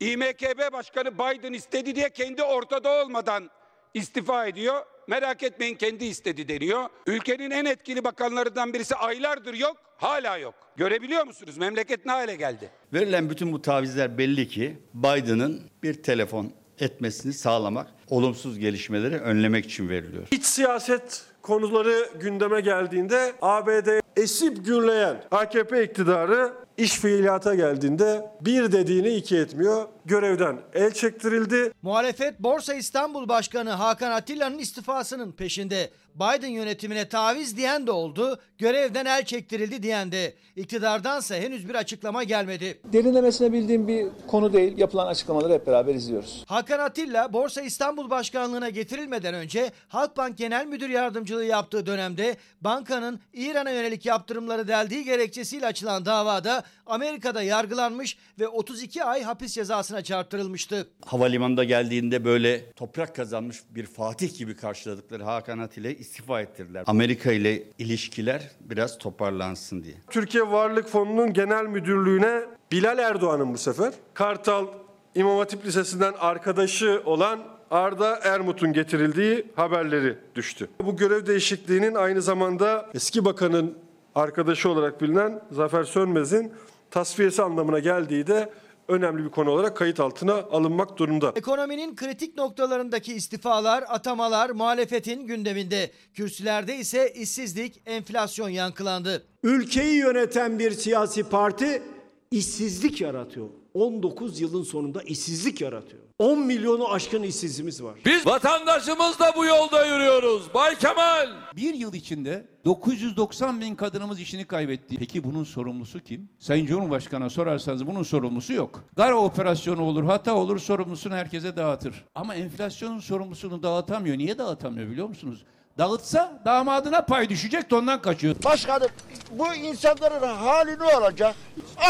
İMKB Başkanı Biden istedi diye kendi ortada olmadan istifa ediyor. Merak etmeyin kendi istedi deniyor. Ülkenin en etkili bakanlarından birisi aylardır yok, hala yok. Görebiliyor musunuz? Memleket ne hale geldi? Verilen bütün bu tavizler belli ki Biden'ın bir telefon etmesini sağlamak, olumsuz gelişmeleri önlemek için veriliyor. İç siyaset konuları gündeme geldiğinde ABD esip gürleyen AKP iktidarı iş fiiliyata geldiğinde bir dediğini iki etmiyor. Görevden el çektirildi. Muhalefet Borsa İstanbul Başkanı Hakan Atilla'nın istifasının peşinde. Biden yönetimine taviz diyen de oldu, görevden el çektirildi diyen de. İktidardansa henüz bir açıklama gelmedi. Derinlemesine bildiğim bir konu değil. Yapılan açıklamaları hep beraber izliyoruz. Hakan Atilla Borsa İstanbul Başkanlığı'na getirilmeden önce Halkbank Genel Müdür Yardımcılığı yaptığı dönemde bankanın İran'a yönelik yaptırımları deldiği gerekçesiyle açılan davada Amerika'da yargılanmış ve 32 ay hapis cezasına çarptırılmıştı. Havalimanında geldiğinde böyle toprak kazanmış bir fatih gibi karşıladıkları Hakan Atilla'yı istifa ettirdiler. Amerika ile ilişkiler biraz toparlansın diye. Türkiye Varlık Fonu'nun genel müdürlüğüne Bilal Erdoğan'ın bu sefer Kartal İmam Hatip Lisesi'nden arkadaşı olan Arda Ermut'un getirildiği haberleri düştü. Bu görev değişikliğinin aynı zamanda eski bakanın arkadaşı olarak bilinen Zafer Sönmez'in tasfiyesi anlamına geldiği de önemli bir konu olarak kayıt altına alınmak durumda. Ekonominin kritik noktalarındaki istifalar, atamalar muhalefetin gündeminde. Kürsülerde ise işsizlik, enflasyon yankılandı. Ülkeyi yöneten bir siyasi parti işsizlik yaratıyor. 19 yılın sonunda işsizlik yaratıyor. 10 milyonu aşkın işsizimiz var. Biz vatandaşımızla bu yolda yürüyoruz. Bay Kemal. Bir yıl içinde 990 bin kadınımız işini kaybetti. Peki bunun sorumlusu kim? Sayın Cumhurbaşkanı'na sorarsanız bunun sorumlusu yok. Gara operasyonu olur, hata olur, sorumlusunu herkese dağıtır. Ama enflasyonun sorumlusunu dağıtamıyor. Niye dağıtamıyor biliyor musunuz? Dağıtsa damadına pay düşecek de ondan kaçıyor. Başkanım bu insanların hali ne olacak?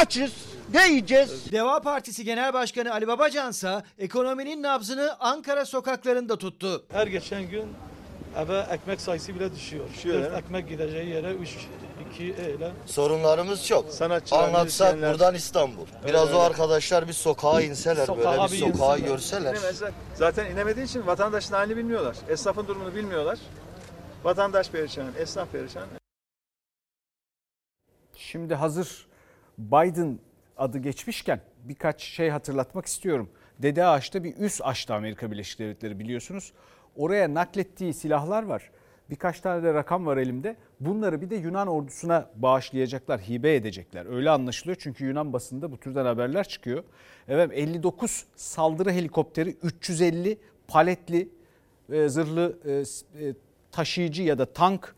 Açız. Ne yiyeceğiz? Deva Partisi Genel Başkanı Ali Babacan ise ekonominin nabzını Ankara sokaklarında tuttu. Her geçen gün eve ekmek sayısı bile düşüyor. Düşüyor, Dört ekmek gideceği yere 3 2 ile. Sorunlarımız çok. Sanatçılar, Anlatsak müzisyenler. buradan İstanbul. Biraz Evet. o arkadaşlar bir sokağa inseler Sokağa böyle bir bir sokağı insinler. görseler. İnemezler. Zaten inemediği için vatandaşın halini bilmiyorlar. Esnafın durumunu bilmiyorlar. Vatandaş perişan, esnaf perişan. Şimdi hazır Biden adı geçmişken birkaç şey hatırlatmak istiyorum. Dede Ağaç'ta bir üs açtı Amerika Birleşik Devletleri biliyorsunuz. Oraya naklettiği silahlar var. Birkaç tane de rakam var elimde. Bunları bir de Yunan ordusuna bağışlayacaklar, hibe edecekler. Öyle anlaşılıyor çünkü Yunan basında bu türden haberler çıkıyor. Evet 59 saldırı helikopteri, 350 paletli e, zırhlı e, e, taşıyıcı ya da tank,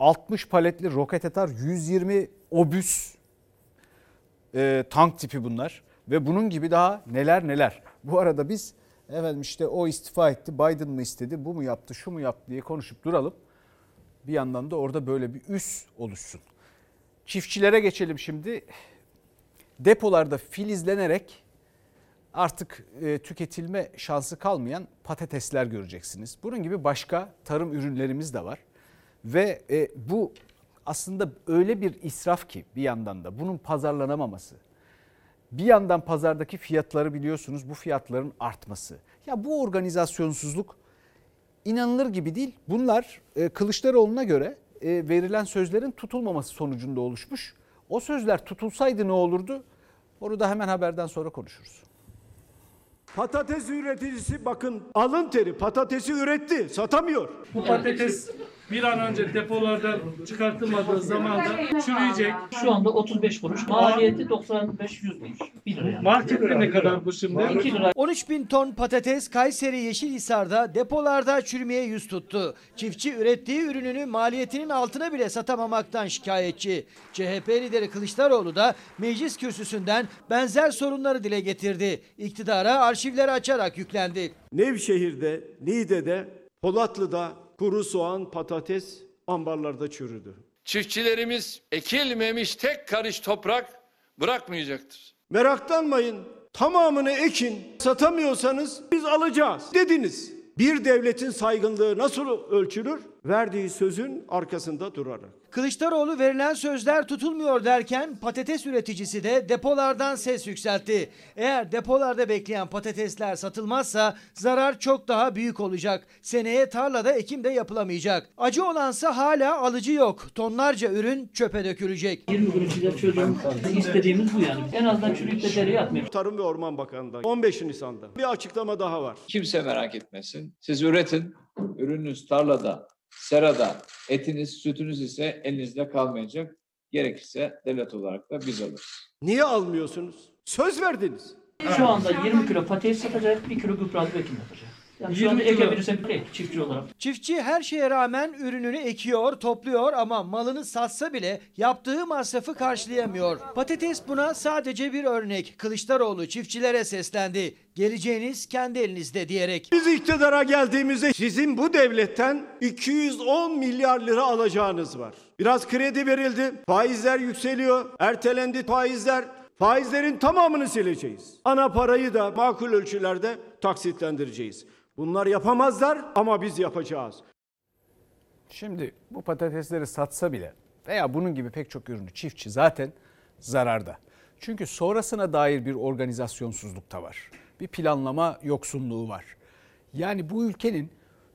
60 paletli roket atar, 120 obüs e, tank tipi bunlar ve bunun gibi daha neler neler. Bu arada biz efendim işte o istifa etti, Biden mı istedi, bu mu yaptı, şu mu yaptı diye konuşup duralım. Bir yandan da orada böyle bir üs oluşsun. Çiftçilere geçelim şimdi. Depolarda filizlenerek artık e, tüketilme şansı kalmayan patatesler göreceksiniz. Bunun gibi başka tarım ürünlerimiz de var. Ve e, bu aslında öyle bir israf ki bir yandan da bunun pazarlanamaması. Bir yandan pazardaki fiyatları biliyorsunuz bu fiyatların artması. Ya bu organizasyonsuzluk inanılır gibi değil. Bunlar e, Kılıçdaroğlu'na göre e, verilen sözlerin tutulmaması sonucunda oluşmuş. O sözler tutulsaydı ne olurdu? Onu da hemen haberden sonra konuşuruz. Patates üreticisi bakın alın teri patatesi üretti satamıyor. Bu patates bir an önce depolardan çıkartılmadığı zaman da çürüyecek. Şu anda 35 kuruş. Maliyeti 95-100 kuruş. 1 lira. Markette ne kadar bu şimdi? 2 lira. 13 bin ton patates Kayseri Yeşilhisar'da depolarda çürümeye yüz tuttu. Çiftçi ürettiği ürününü maliyetinin altına bile satamamaktan şikayetçi. CHP lideri Kılıçdaroğlu da meclis kürsüsünden benzer sorunları dile getirdi. İktidara arşivleri açarak yüklendi. Nevşehir'de, Niğde'de, Polatlı'da kuru soğan, patates ambarlarda çürüdü. Çiftçilerimiz ekilmemiş tek karış toprak bırakmayacaktır. Meraklanmayın. Tamamını ekin. Satamıyorsanız biz alacağız dediniz. Bir devletin saygınlığı nasıl ölçülür? Verdiği sözün arkasında durarak. Kılıçdaroğlu verilen sözler tutulmuyor derken patates üreticisi de depolardan ses yükseltti. Eğer depolarda bekleyen patatesler satılmazsa zarar çok daha büyük olacak. Seneye tarlada ekim de yapılamayacak. Acı olansa hala alıcı yok. Tonlarca ürün çöpe dökülecek. 20 kuruş size çözüm istediğimiz bu yani. En azından çürüyüp de dereye atmayalım. Tarım ve Orman Bakanı'ndan 15 Nisan'da bir açıklama daha var. Kimse merak etmesin. Siz üretin. Ürününüz tarlada, serada, etiniz, sütünüz ise elinizde kalmayacak. Gerekirse devlet olarak da biz alırız. Niye almıyorsunuz? Söz verdiniz. Şu anda 20 kilo patates satacak, 1 kilo gübre ekim yapacak. Yani şu 20 anda kilo. ekebilirsem ek çiftçi olarak. Çiftçi her şeye rağmen ürününü ekiyor, topluyor ama malını satsa bile yaptığı masrafı karşılayamıyor. Patates buna sadece bir örnek. Kılıçdaroğlu çiftçilere seslendi. Geleceğiniz kendi elinizde diyerek. Biz iktidara geldiğimizde sizin bu devletten 210 milyar lira alacağınız var. Biraz kredi verildi, faizler yükseliyor, ertelendi faizler. Faizlerin tamamını sileceğiz. Ana parayı da makul ölçülerde taksitlendireceğiz. Bunlar yapamazlar ama biz yapacağız. Şimdi bu patatesleri satsa bile veya bunun gibi pek çok ürünü çiftçi zaten zararda. Çünkü sonrasına dair bir organizasyonsuzluk da var. bir planlama yoksunluğu var. Yani bu ülkenin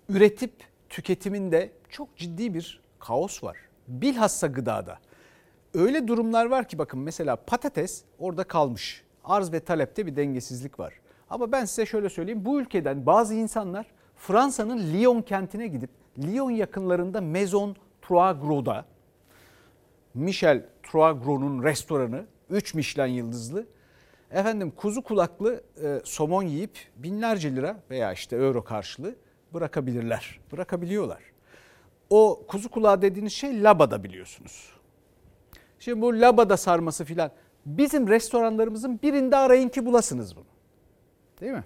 üretip tüketiminde çok ciddi bir kaos var. Bilhassa gıdada. Öyle durumlar var ki bakın mesela patates orada kalmış. Arz ve talepte bir dengesizlik var. Ama ben size şöyle söyleyeyim. Bu ülkeden bazı insanlar Fransa'nın Lyon kentine gidip Lyon yakınlarında Maison Troagro'da Michel Troagro'nun restoranı 3 Michelin yıldızlı efendim kuzu kulaklı e, somon yiyip binlerce lira veya işte euro karşılığı bırakabilirler. Bırakabiliyorlar. O kuzu kulağı dediğiniz şey labada biliyorsunuz. Şimdi bu labada sarması filan bizim restoranlarımızın birinde arayın ki bulasınız bunu. Değil mi?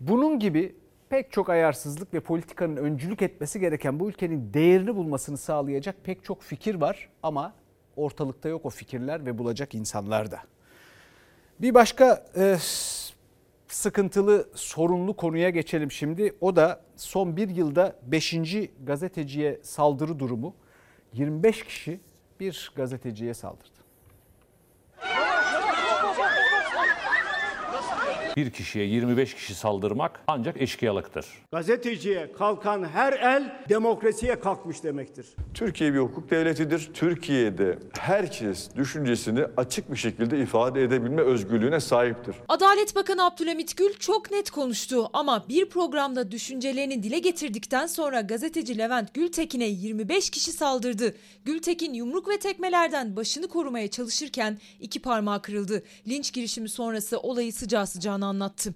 Bunun gibi pek çok ayarsızlık ve politikanın öncülük etmesi gereken bu ülkenin değerini bulmasını sağlayacak pek çok fikir var ama ortalıkta yok o fikirler ve bulacak insanlar da. Bir başka e, sıkıntılı, sorunlu konuya geçelim şimdi. O da son bir yılda 5. gazeteciye saldırı durumu. 25 kişi bir gazeteciye saldırdı. Bir kişiye 25 kişi saldırmak ancak eşkıyalıktır. Gazeteciye kalkan her el demokrasiye kalkmış demektir. Türkiye bir hukuk devletidir. Türkiye'de herkes düşüncesini açık bir şekilde ifade edebilme özgürlüğüne sahiptir. Adalet Bakanı Abdülhamit Gül çok net konuştu ama bir programda düşüncelerini dile getirdikten sonra gazeteci Levent Gültekin'e 25 kişi saldırdı. Gültekin yumruk ve tekmelerden başını korumaya çalışırken iki parmağı kırıldı. Linç girişimi sonrası olayı sıcağı sıcağına anlattı.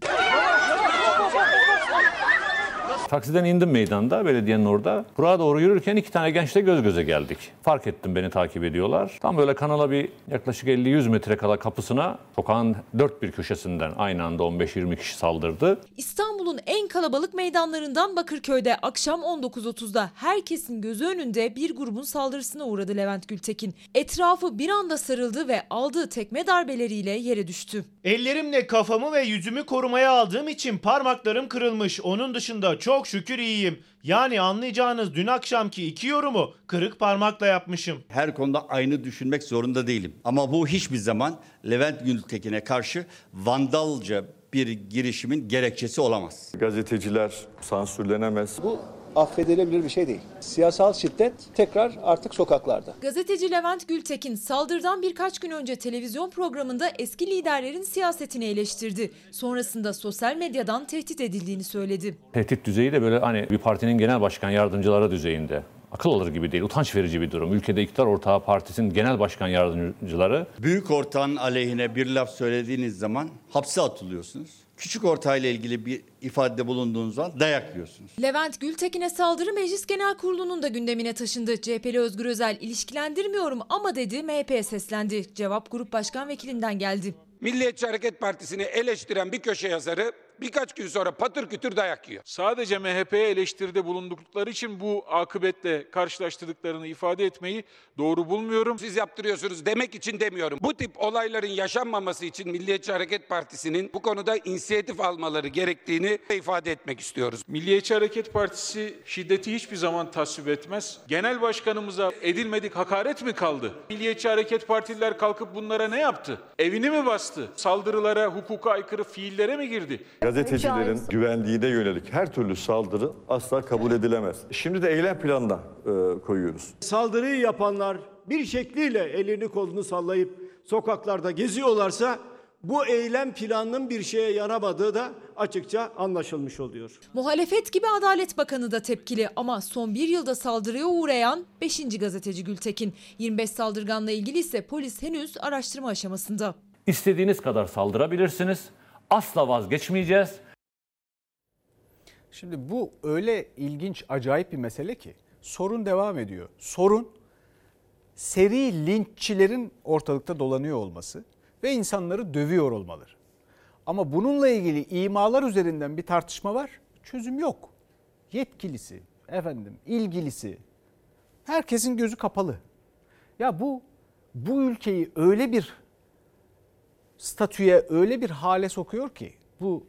Taksiden indim meydanda belediyenin orada. Buraya doğru yürürken iki tane gençle göz göze geldik. Fark ettim beni takip ediyorlar. Tam böyle kanala bir yaklaşık 50-100 metre kala kapısına sokağın dört bir köşesinden aynı anda 15-20 kişi saldırdı. İstanbul'un en kalabalık meydanlarından Bakırköy'de akşam 19.30'da herkesin gözü önünde bir grubun saldırısına uğradı Levent Gültekin. Etrafı bir anda sarıldı ve aldığı tekme darbeleriyle yere düştü. Ellerimle kafamı ve yüzümü korumaya aldığım için parmaklarım kırılmış. Onun dışında çok şükür iyiyim. Yani anlayacağınız dün akşamki iki yorumu kırık parmakla yapmışım. Her konuda aynı düşünmek zorunda değilim. Ama bu hiçbir zaman Levent Gültekin'e karşı vandalca bir girişimin gerekçesi olamaz. Gazeteciler sansürlenemez. Bu affedilebilir bir şey değil. Siyasal şiddet tekrar artık sokaklarda. Gazeteci Levent Gültekin saldırıdan birkaç gün önce televizyon programında eski liderlerin siyasetini eleştirdi. Sonrasında sosyal medyadan tehdit edildiğini söyledi. Tehdit düzeyi de böyle hani bir partinin genel başkan yardımcıları düzeyinde. Akıl alır gibi değil, utanç verici bir durum. Ülkede iktidar ortağı partisinin genel başkan yardımcıları Büyük ortağın aleyhine bir laf söylediğiniz zaman hapse atılıyorsunuz. Küçük ortağıyla ilgili bir ifadede bulunduğunuz zaman dayak yiyorsunuz. Levent Gültekin'e saldırı Meclis Genel Kurulu'nun da gündemine taşındı. CHP'li Özgür Özel ilişkilendirmiyorum ama dedi MHP'ye seslendi. Cevap Grup Başkan Vekilinden geldi. Milliyetçi Hareket Partisi'ni eleştiren bir köşe yazarı birkaç gün sonra patır kütür dayak yiyor. Sadece MHP'ye eleştiride bulundukları için bu akıbetle karşılaştırdıklarını ifade etmeyi doğru bulmuyorum. Siz yaptırıyorsunuz demek için demiyorum. Bu tip olayların yaşanmaması için Milliyetçi Hareket Partisi'nin bu konuda inisiyatif almaları gerektiğini ifade etmek istiyoruz. Milliyetçi Hareket Partisi şiddeti hiçbir zaman tasvip etmez. Genel başkanımıza edilmedik hakaret mi kaldı? Milliyetçi Hareket Partililer kalkıp bunlara ne yaptı? Evini mi bastı? Saldırılara, hukuka aykırı fiillere mi girdi? Gazetecilerin güvenliğine yönelik her türlü saldırı asla kabul edilemez. Şimdi de eylem planına e, koyuyoruz. Saldırıyı yapanlar bir şekliyle elini kolunu sallayıp sokaklarda geziyorlarsa bu eylem planının bir şeye yaramadığı da açıkça anlaşılmış oluyor. Muhalefet gibi Adalet Bakanı da tepkili ama son bir yılda saldırıya uğrayan 5. gazeteci Gültekin. 25 saldırganla ilgili ise polis henüz araştırma aşamasında. istediğiniz kadar saldırabilirsiniz. Asla vazgeçmeyeceğiz. Şimdi bu öyle ilginç, acayip bir mesele ki sorun devam ediyor. Sorun seri linççilerin ortalıkta dolanıyor olması ve insanları dövüyor olmaları. Ama bununla ilgili imalar üzerinden bir tartışma var. Çözüm yok. Yetkilisi, efendim, ilgilisi herkesin gözü kapalı. Ya bu bu ülkeyi öyle bir statüye öyle bir hale sokuyor ki bu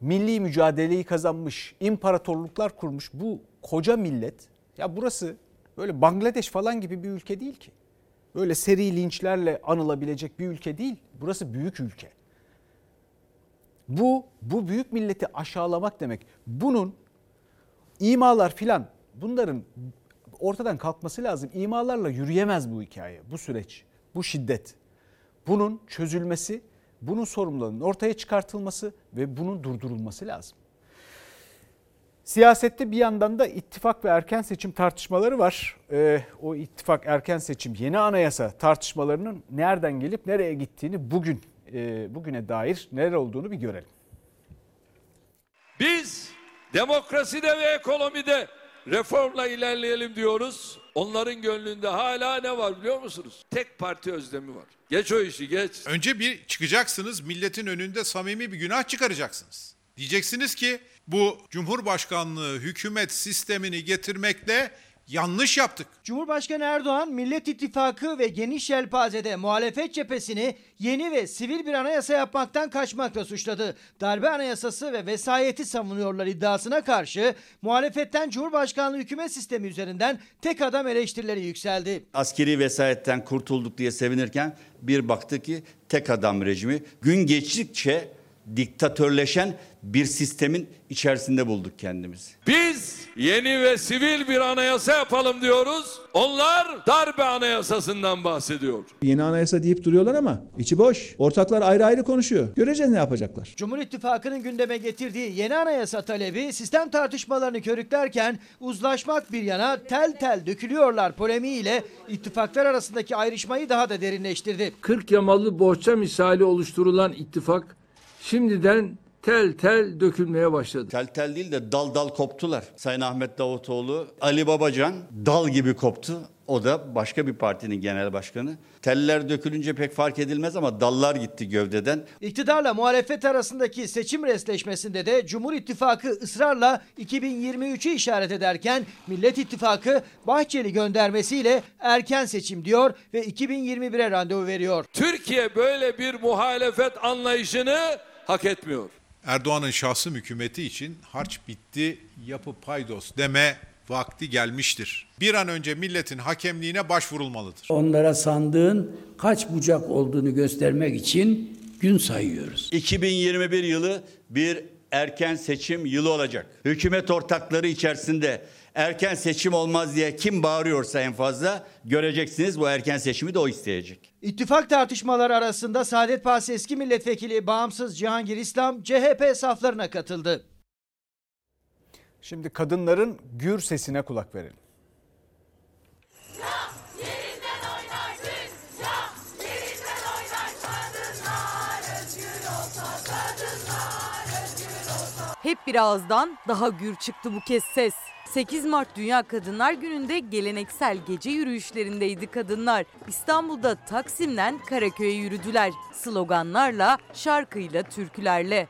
milli mücadeleyi kazanmış, imparatorluklar kurmuş bu koca millet ya burası böyle Bangladeş falan gibi bir ülke değil ki. Böyle seri linçlerle anılabilecek bir ülke değil. Burası büyük ülke. Bu, bu büyük milleti aşağılamak demek. Bunun imalar filan bunların ortadan kalkması lazım. İmalarla yürüyemez bu hikaye, bu süreç, bu şiddet. Bunun çözülmesi, bunun sorumluluğunun ortaya çıkartılması ve bunun durdurulması lazım. Siyasette bir yandan da ittifak ve erken seçim tartışmaları var. Ee, o ittifak erken seçim yeni anayasa tartışmalarının nereden gelip nereye gittiğini bugün e, bugüne dair neler olduğunu bir görelim. Biz demokraside ve ekonomide reformla ilerleyelim diyoruz. Onların gönlünde hala ne var biliyor musunuz? Tek parti özlemi var. Geç o işi geç. Önce bir çıkacaksınız milletin önünde samimi bir günah çıkaracaksınız. Diyeceksiniz ki bu Cumhurbaşkanlığı hükümet sistemini getirmekle yanlış yaptık. Cumhurbaşkanı Erdoğan Millet İttifakı ve geniş yelpazede muhalefet cephesini yeni ve sivil bir anayasa yapmaktan kaçmakla suçladı. Darbe anayasası ve vesayeti savunuyorlar iddiasına karşı muhalefetten Cumhurbaşkanlığı hükümet sistemi üzerinden tek adam eleştirileri yükseldi. Askeri vesayetten kurtulduk diye sevinirken bir baktı ki tek adam rejimi gün geçtikçe diktatörleşen bir sistemin içerisinde bulduk kendimizi. Biz yeni ve sivil bir anayasa yapalım diyoruz. Onlar darbe anayasasından bahsediyor. Yeni anayasa deyip duruyorlar ama içi boş. Ortaklar ayrı ayrı konuşuyor. Göreceğiz ne yapacaklar. Cumhur İttifakı'nın gündeme getirdiği yeni anayasa talebi sistem tartışmalarını körüklerken uzlaşmak bir yana tel tel dökülüyorlar polemiğiyle ittifaklar arasındaki ayrışmayı daha da derinleştirdi. 40 yamalı bohça misali oluşturulan ittifak şimdiden tel tel dökülmeye başladı. Tel tel değil de dal dal koptular. Sayın Ahmet Davutoğlu, Ali Babacan dal gibi koptu. O da başka bir partinin genel başkanı. Teller dökülünce pek fark edilmez ama dallar gitti gövdeden. İktidarla muhalefet arasındaki seçim resleşmesinde de Cumhur İttifakı ısrarla 2023'ü işaret ederken Millet İttifakı Bahçeli göndermesiyle erken seçim diyor ve 2021'e randevu veriyor. Türkiye böyle bir muhalefet anlayışını hak etmiyor. Erdoğan'ın şahsım hükümeti için harç bitti, yapı paydos deme vakti gelmiştir. Bir an önce milletin hakemliğine başvurulmalıdır. Onlara sandığın kaç bucak olduğunu göstermek için gün sayıyoruz. 2021 yılı bir erken seçim yılı olacak. Hükümet ortakları içerisinde erken seçim olmaz diye kim bağırıyorsa en fazla göreceksiniz bu erken seçimi de o isteyecek. İttifak tartışmaları arasında Saadet Partisi eski milletvekili bağımsız Cihangir İslam CHP saflarına katıldı. Şimdi kadınların gür sesine kulak verelim. Hep bir ağızdan daha gür çıktı bu kez ses. 8 Mart Dünya Kadınlar Günü'nde geleneksel gece yürüyüşlerindeydi kadınlar. İstanbul'da Taksim'den Karaköy'e yürüdüler. Sloganlarla, şarkıyla, türkülerle.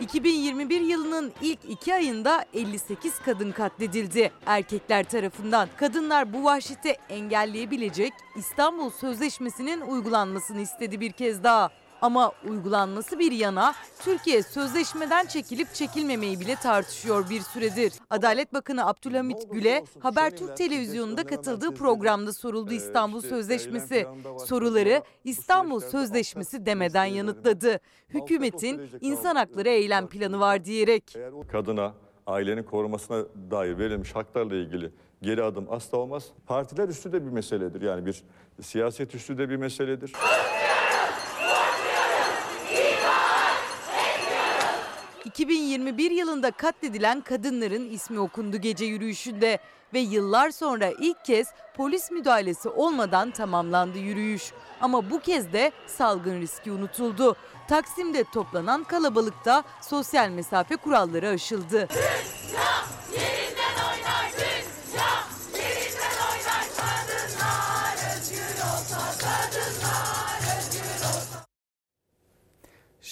2021 yılının ilk iki ayında 58 kadın katledildi erkekler tarafından. Kadınlar bu vahşeti engelleyebilecek İstanbul Sözleşmesi'nin uygulanmasını istedi bir kez daha. Ama uygulanması bir yana Türkiye sözleşmeden çekilip çekilmemeyi bile tartışıyor bir süredir. Adalet Bakanı Abdülhamit Gül'e Habertürk Televizyonu'nda katıldığı programda soruldu İstanbul Sözleşmesi. Soruları İstanbul Sözleşmesi demeden yanıtladı. Hükümetin insan hakları eylem planı var diyerek. Kadına, ailenin korumasına dair verilmiş haklarla ilgili geri adım asla olmaz. Partiler üstü de bir meseledir. Yani bir siyaset üstü de bir meseledir. 2021 yılında katledilen kadınların ismi okundu gece yürüyüşünde ve yıllar sonra ilk kez polis müdahalesi olmadan tamamlandı yürüyüş. Ama bu kez de salgın riski unutuldu. Taksim'de toplanan kalabalıkta sosyal mesafe kuralları aşıldı.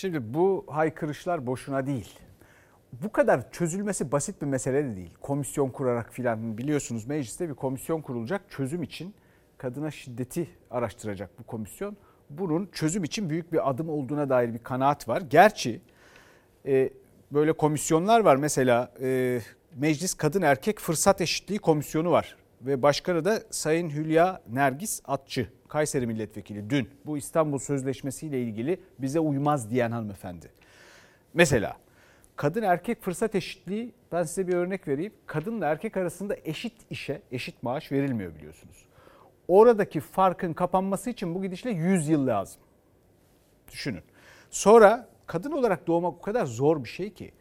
Şimdi bu haykırışlar boşuna değil. Bu kadar çözülmesi basit bir mesele de değil. Komisyon kurarak filan biliyorsunuz mecliste bir komisyon kurulacak çözüm için kadına şiddeti araştıracak bu komisyon. Bunun çözüm için büyük bir adım olduğuna dair bir kanaat var. Gerçi e, böyle komisyonlar var mesela e, Meclis Kadın Erkek Fırsat Eşitliği Komisyonu var ve başkanı da Sayın Hülya Nergis Atçı Kayseri milletvekili dün bu İstanbul Sözleşmesi ile ilgili bize uymaz diyen hanımefendi. Mesela kadın erkek fırsat eşitliği ben size bir örnek vereyim. Kadınla erkek arasında eşit işe eşit maaş verilmiyor biliyorsunuz. Oradaki farkın kapanması için bu gidişle 100 yıl lazım. Düşünün. Sonra kadın olarak doğmak o kadar zor bir şey ki.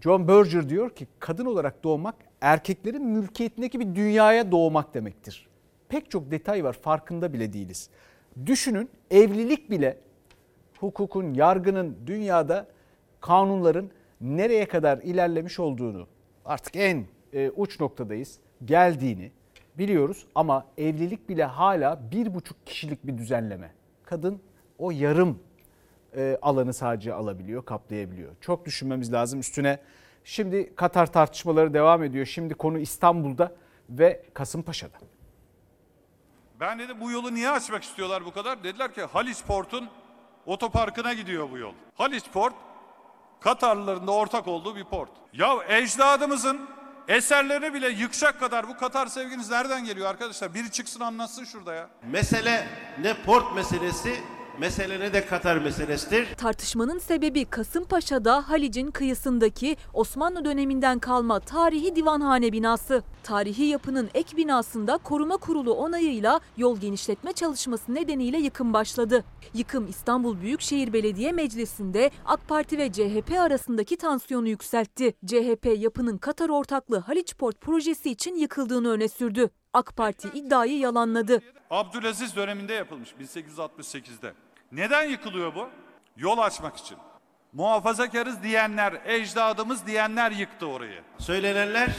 John Berger diyor ki kadın olarak doğmak erkeklerin mülkiyetindeki bir dünyaya doğmak demektir. Pek çok detay var farkında bile değiliz. Düşünün evlilik bile hukukun, yargının, dünyada kanunların nereye kadar ilerlemiş olduğunu artık en e, uç noktadayız geldiğini biliyoruz ama evlilik bile hala bir buçuk kişilik bir düzenleme. Kadın o yarım e, alanı sadece alabiliyor, kaplayabiliyor. Çok düşünmemiz lazım üstüne. Şimdi Katar tartışmaları devam ediyor. Şimdi konu İstanbul'da ve Kasımpaşa'da. Ben dedim bu yolu niye açmak istiyorlar bu kadar? Dediler ki Haliç Port'un otoparkına gidiyor bu yol. Haliç Port Katarlıların da ortak olduğu bir port. Ya ecdadımızın eserlerini bile yıkacak kadar bu Katar sevginiz nereden geliyor arkadaşlar? Biri çıksın anlatsın şurada ya. Mesele ne port meselesi, mesele ne de Katar meselesidir. Tartışmanın sebebi Kasımpaşa'da Halic'in kıyısındaki Osmanlı döneminden kalma tarihi divanhane binası. Tarihi yapının ek binasında koruma kurulu onayıyla yol genişletme çalışması nedeniyle yıkım başladı. Yıkım İstanbul Büyükşehir Belediye Meclisi'nde AK Parti ve CHP arasındaki tansiyonu yükseltti. CHP yapının Katar ortaklığı Haliç Port projesi için yıkıldığını öne sürdü. AK Parti iddiayı yalanladı. Abdülaziz döneminde yapılmış 1868'de. Neden yıkılıyor bu? Yol açmak için. Muhafazakarız diyenler, ecdadımız diyenler yıktı orayı. Söylenenler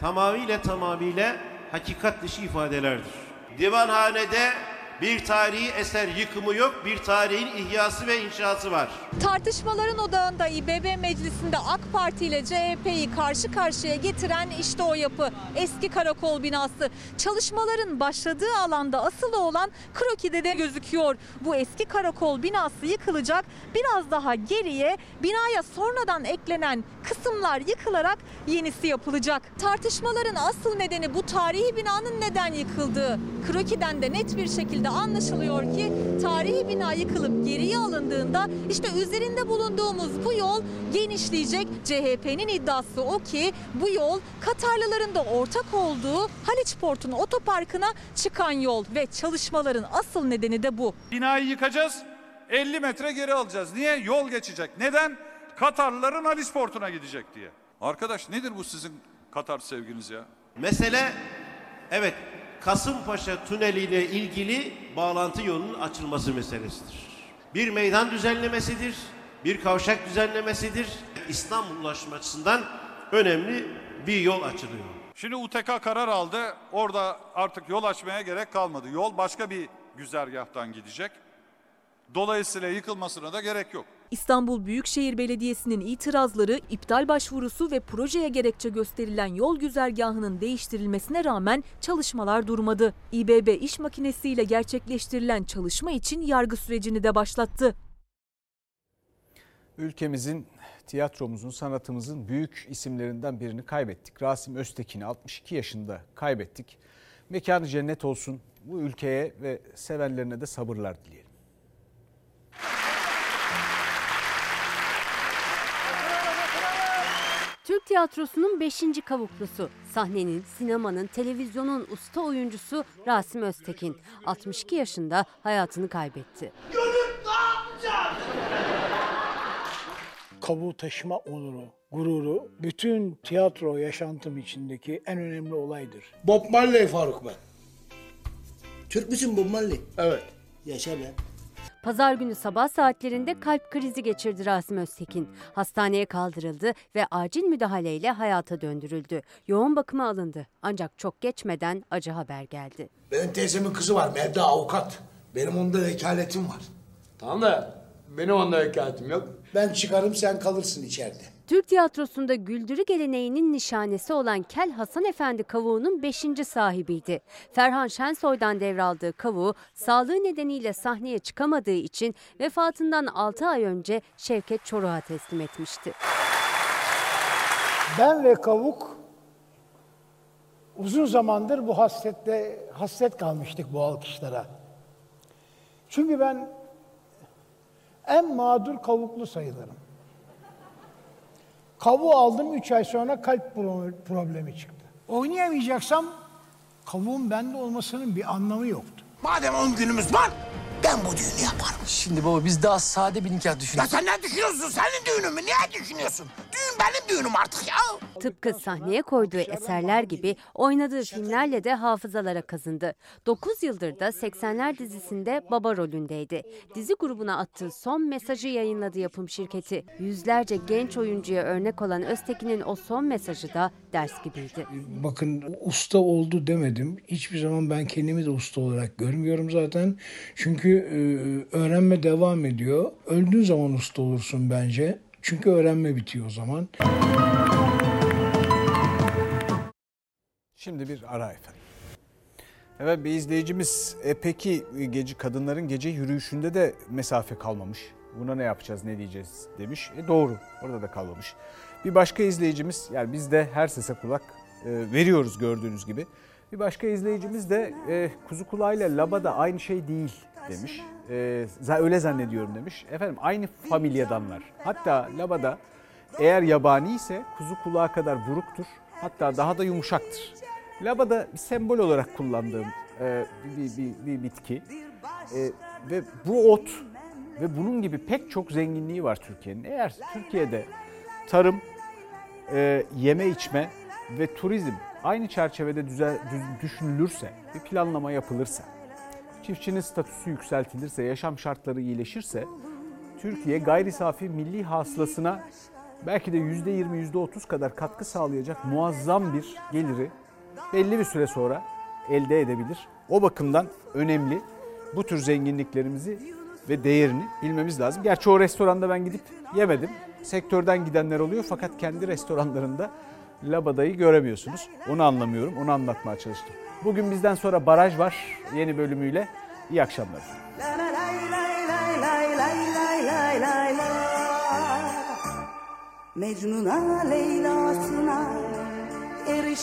tamamıyla tamamıyla hakikat dışı ifadelerdir. Divanhanede bir tarihi eser yıkımı yok, bir tarihin ihyası ve inşası var. Tartışmaların odağında İBB Meclisi'nde AK Parti ile CHP'yi karşı karşıya getiren işte o yapı. Eski karakol binası. Çalışmaların başladığı alanda asılı olan krokide de gözüküyor. Bu eski karakol binası yıkılacak. Biraz daha geriye binaya sonradan eklenen kısımlar yıkılarak yenisi yapılacak. Tartışmaların asıl nedeni bu tarihi binanın neden yıkıldığı. Krokiden de net bir şekilde anlaşılıyor ki tarihi bina yıkılıp geriye alındığında işte üzerinde bulunduğumuz bu yol genişleyecek. CHP'nin iddiası o ki bu yol Katarlıların da ortak olduğu Haliç Port'un otoparkına çıkan yol ve çalışmaların asıl nedeni de bu. Binayı yıkacağız, 50 metre geri alacağız. Niye? Yol geçecek. Neden? Katarlıların Haliç Portu'na gidecek diye. Arkadaş nedir bu sizin Katar sevginiz ya? Mesele evet Kasımpaşa Tüneli ile ilgili bağlantı yolunun açılması meselesidir. Bir meydan düzenlemesidir, bir kavşak düzenlemesidir. İstanbul açısından önemli bir yol açılıyor. Şimdi UTK karar aldı. Orada artık yol açmaya gerek kalmadı. Yol başka bir güzergahtan gidecek. Dolayısıyla yıkılmasına da gerek yok. İstanbul Büyükşehir Belediyesi'nin itirazları, iptal başvurusu ve projeye gerekçe gösterilen yol güzergahının değiştirilmesine rağmen çalışmalar durmadı. İBB iş makinesiyle gerçekleştirilen çalışma için yargı sürecini de başlattı. Ülkemizin, tiyatromuzun, sanatımızın büyük isimlerinden birini kaybettik. Rasim Öztekin'i 62 yaşında kaybettik. Mekanı cennet olsun. Bu ülkeye ve sevenlerine de sabırlar dileyelim. Türk tiyatrosunun 5. kavuklusu, sahnenin, sinemanın, televizyonun usta oyuncusu Rasim Öztekin 62 yaşında hayatını kaybetti. Kabuğu taşıma onuru, gururu bütün tiyatro yaşantım içindeki en önemli olaydır. Bob Marley Faruk ben. Türk müsün Bob Marley? Evet. Yaşa be. Pazar günü sabah saatlerinde kalp krizi geçirdi Rasim Öztekin. Hastaneye kaldırıldı ve acil müdahaleyle hayata döndürüldü. Yoğun bakıma alındı. Ancak çok geçmeden acı haber geldi. Benim teyzemin kızı var Melda avukat. Benim onda vekaletim var. Tamam da benim onda vekaletim yok. Ben çıkarım sen kalırsın içeride. Türk tiyatrosunda güldürü geleneğinin nişanesi olan Kel Hasan Efendi kavuğunun 5. sahibiydi. Ferhan Şensoy'dan devraldığı kavuğu sağlığı nedeniyle sahneye çıkamadığı için vefatından 6 ay önce Şevket Çoruh'a teslim etmişti. Ben ve Kavuk uzun zamandır bu hasrette hasret kalmıştık bu alkışlara. Çünkü ben en mağdur kavuklu sayılırım. Kavuğu aldım 3 ay sonra kalp pro- problemi çıktı. Oynayamayacaksam kavuğun bende olmasının bir anlamı yoktu. Madem 10 günümüz var ben bu düğünü yaparım. Şimdi baba biz daha sade bir nikah Ya düşünüyoruz. sen ne düşünüyorsun? Senin düğünün mü? Niye düşünüyorsun? Düğün benim düğünüm artık ya. Tıpkı sahneye koyduğu eserler gibi oynadığı filmlerle de hafızalara kazındı. 9 yıldır da 80'ler dizisinde baba rolündeydi. Dizi grubuna attığı son mesajı yayınladı yapım şirketi. Yüzlerce genç oyuncuya örnek olan Öztekin'in o son mesajı da ders gibiydi. Bakın usta oldu demedim. Hiçbir zaman ben kendimi de usta olarak görmüyorum zaten. Çünkü e, öğrenme devam ediyor. Öldüğün zaman usta olursun bence. Çünkü öğrenme bitiyor o zaman. Şimdi bir ara efendim. Evet bir izleyicimiz e peki gece kadınların gece yürüyüşünde de mesafe kalmamış. Buna ne yapacağız ne diyeceğiz demiş. E doğru orada da kalmamış. Bir başka izleyicimiz yani biz de her sese kulak e, veriyoruz gördüğünüz gibi. Bir başka izleyicimiz de e, kuzu kulağıyla labada aynı şey değil demiş. E, za- öyle zannediyorum demiş. Efendim aynı familyadanlar. Hatta labada eğer yabani ise kuzu kulağı kadar buruktur. Hatta daha da yumuşaktır. Labada bir sembol olarak kullandığım e, bir, bir, bir bitki. E, ve bu ot ve bunun gibi pek çok zenginliği var Türkiye'nin. Eğer Türkiye'de tarım, e, yeme içme ve turizm aynı çerçevede düze, düz- düşünülürse, bir planlama yapılırsa, çiftçinin statüsü yükseltilirse, yaşam şartları iyileşirse, Türkiye gayri safi milli hasılasına belki de %20, %30 kadar katkı sağlayacak muazzam bir geliri belli bir süre sonra elde edebilir. O bakımdan önemli bu tür zenginliklerimizi ve değerini bilmemiz lazım. Gerçi o restoranda ben gidip yemedim. Sektörden gidenler oluyor fakat kendi restoranlarında labadayı göremiyorsunuz. Onu anlamıyorum, onu anlatmaya çalıştım. Bugün bizden sonra baraj var yeni bölümüyle. İyi akşamlar. Mecnun'a Leyla'sına eriş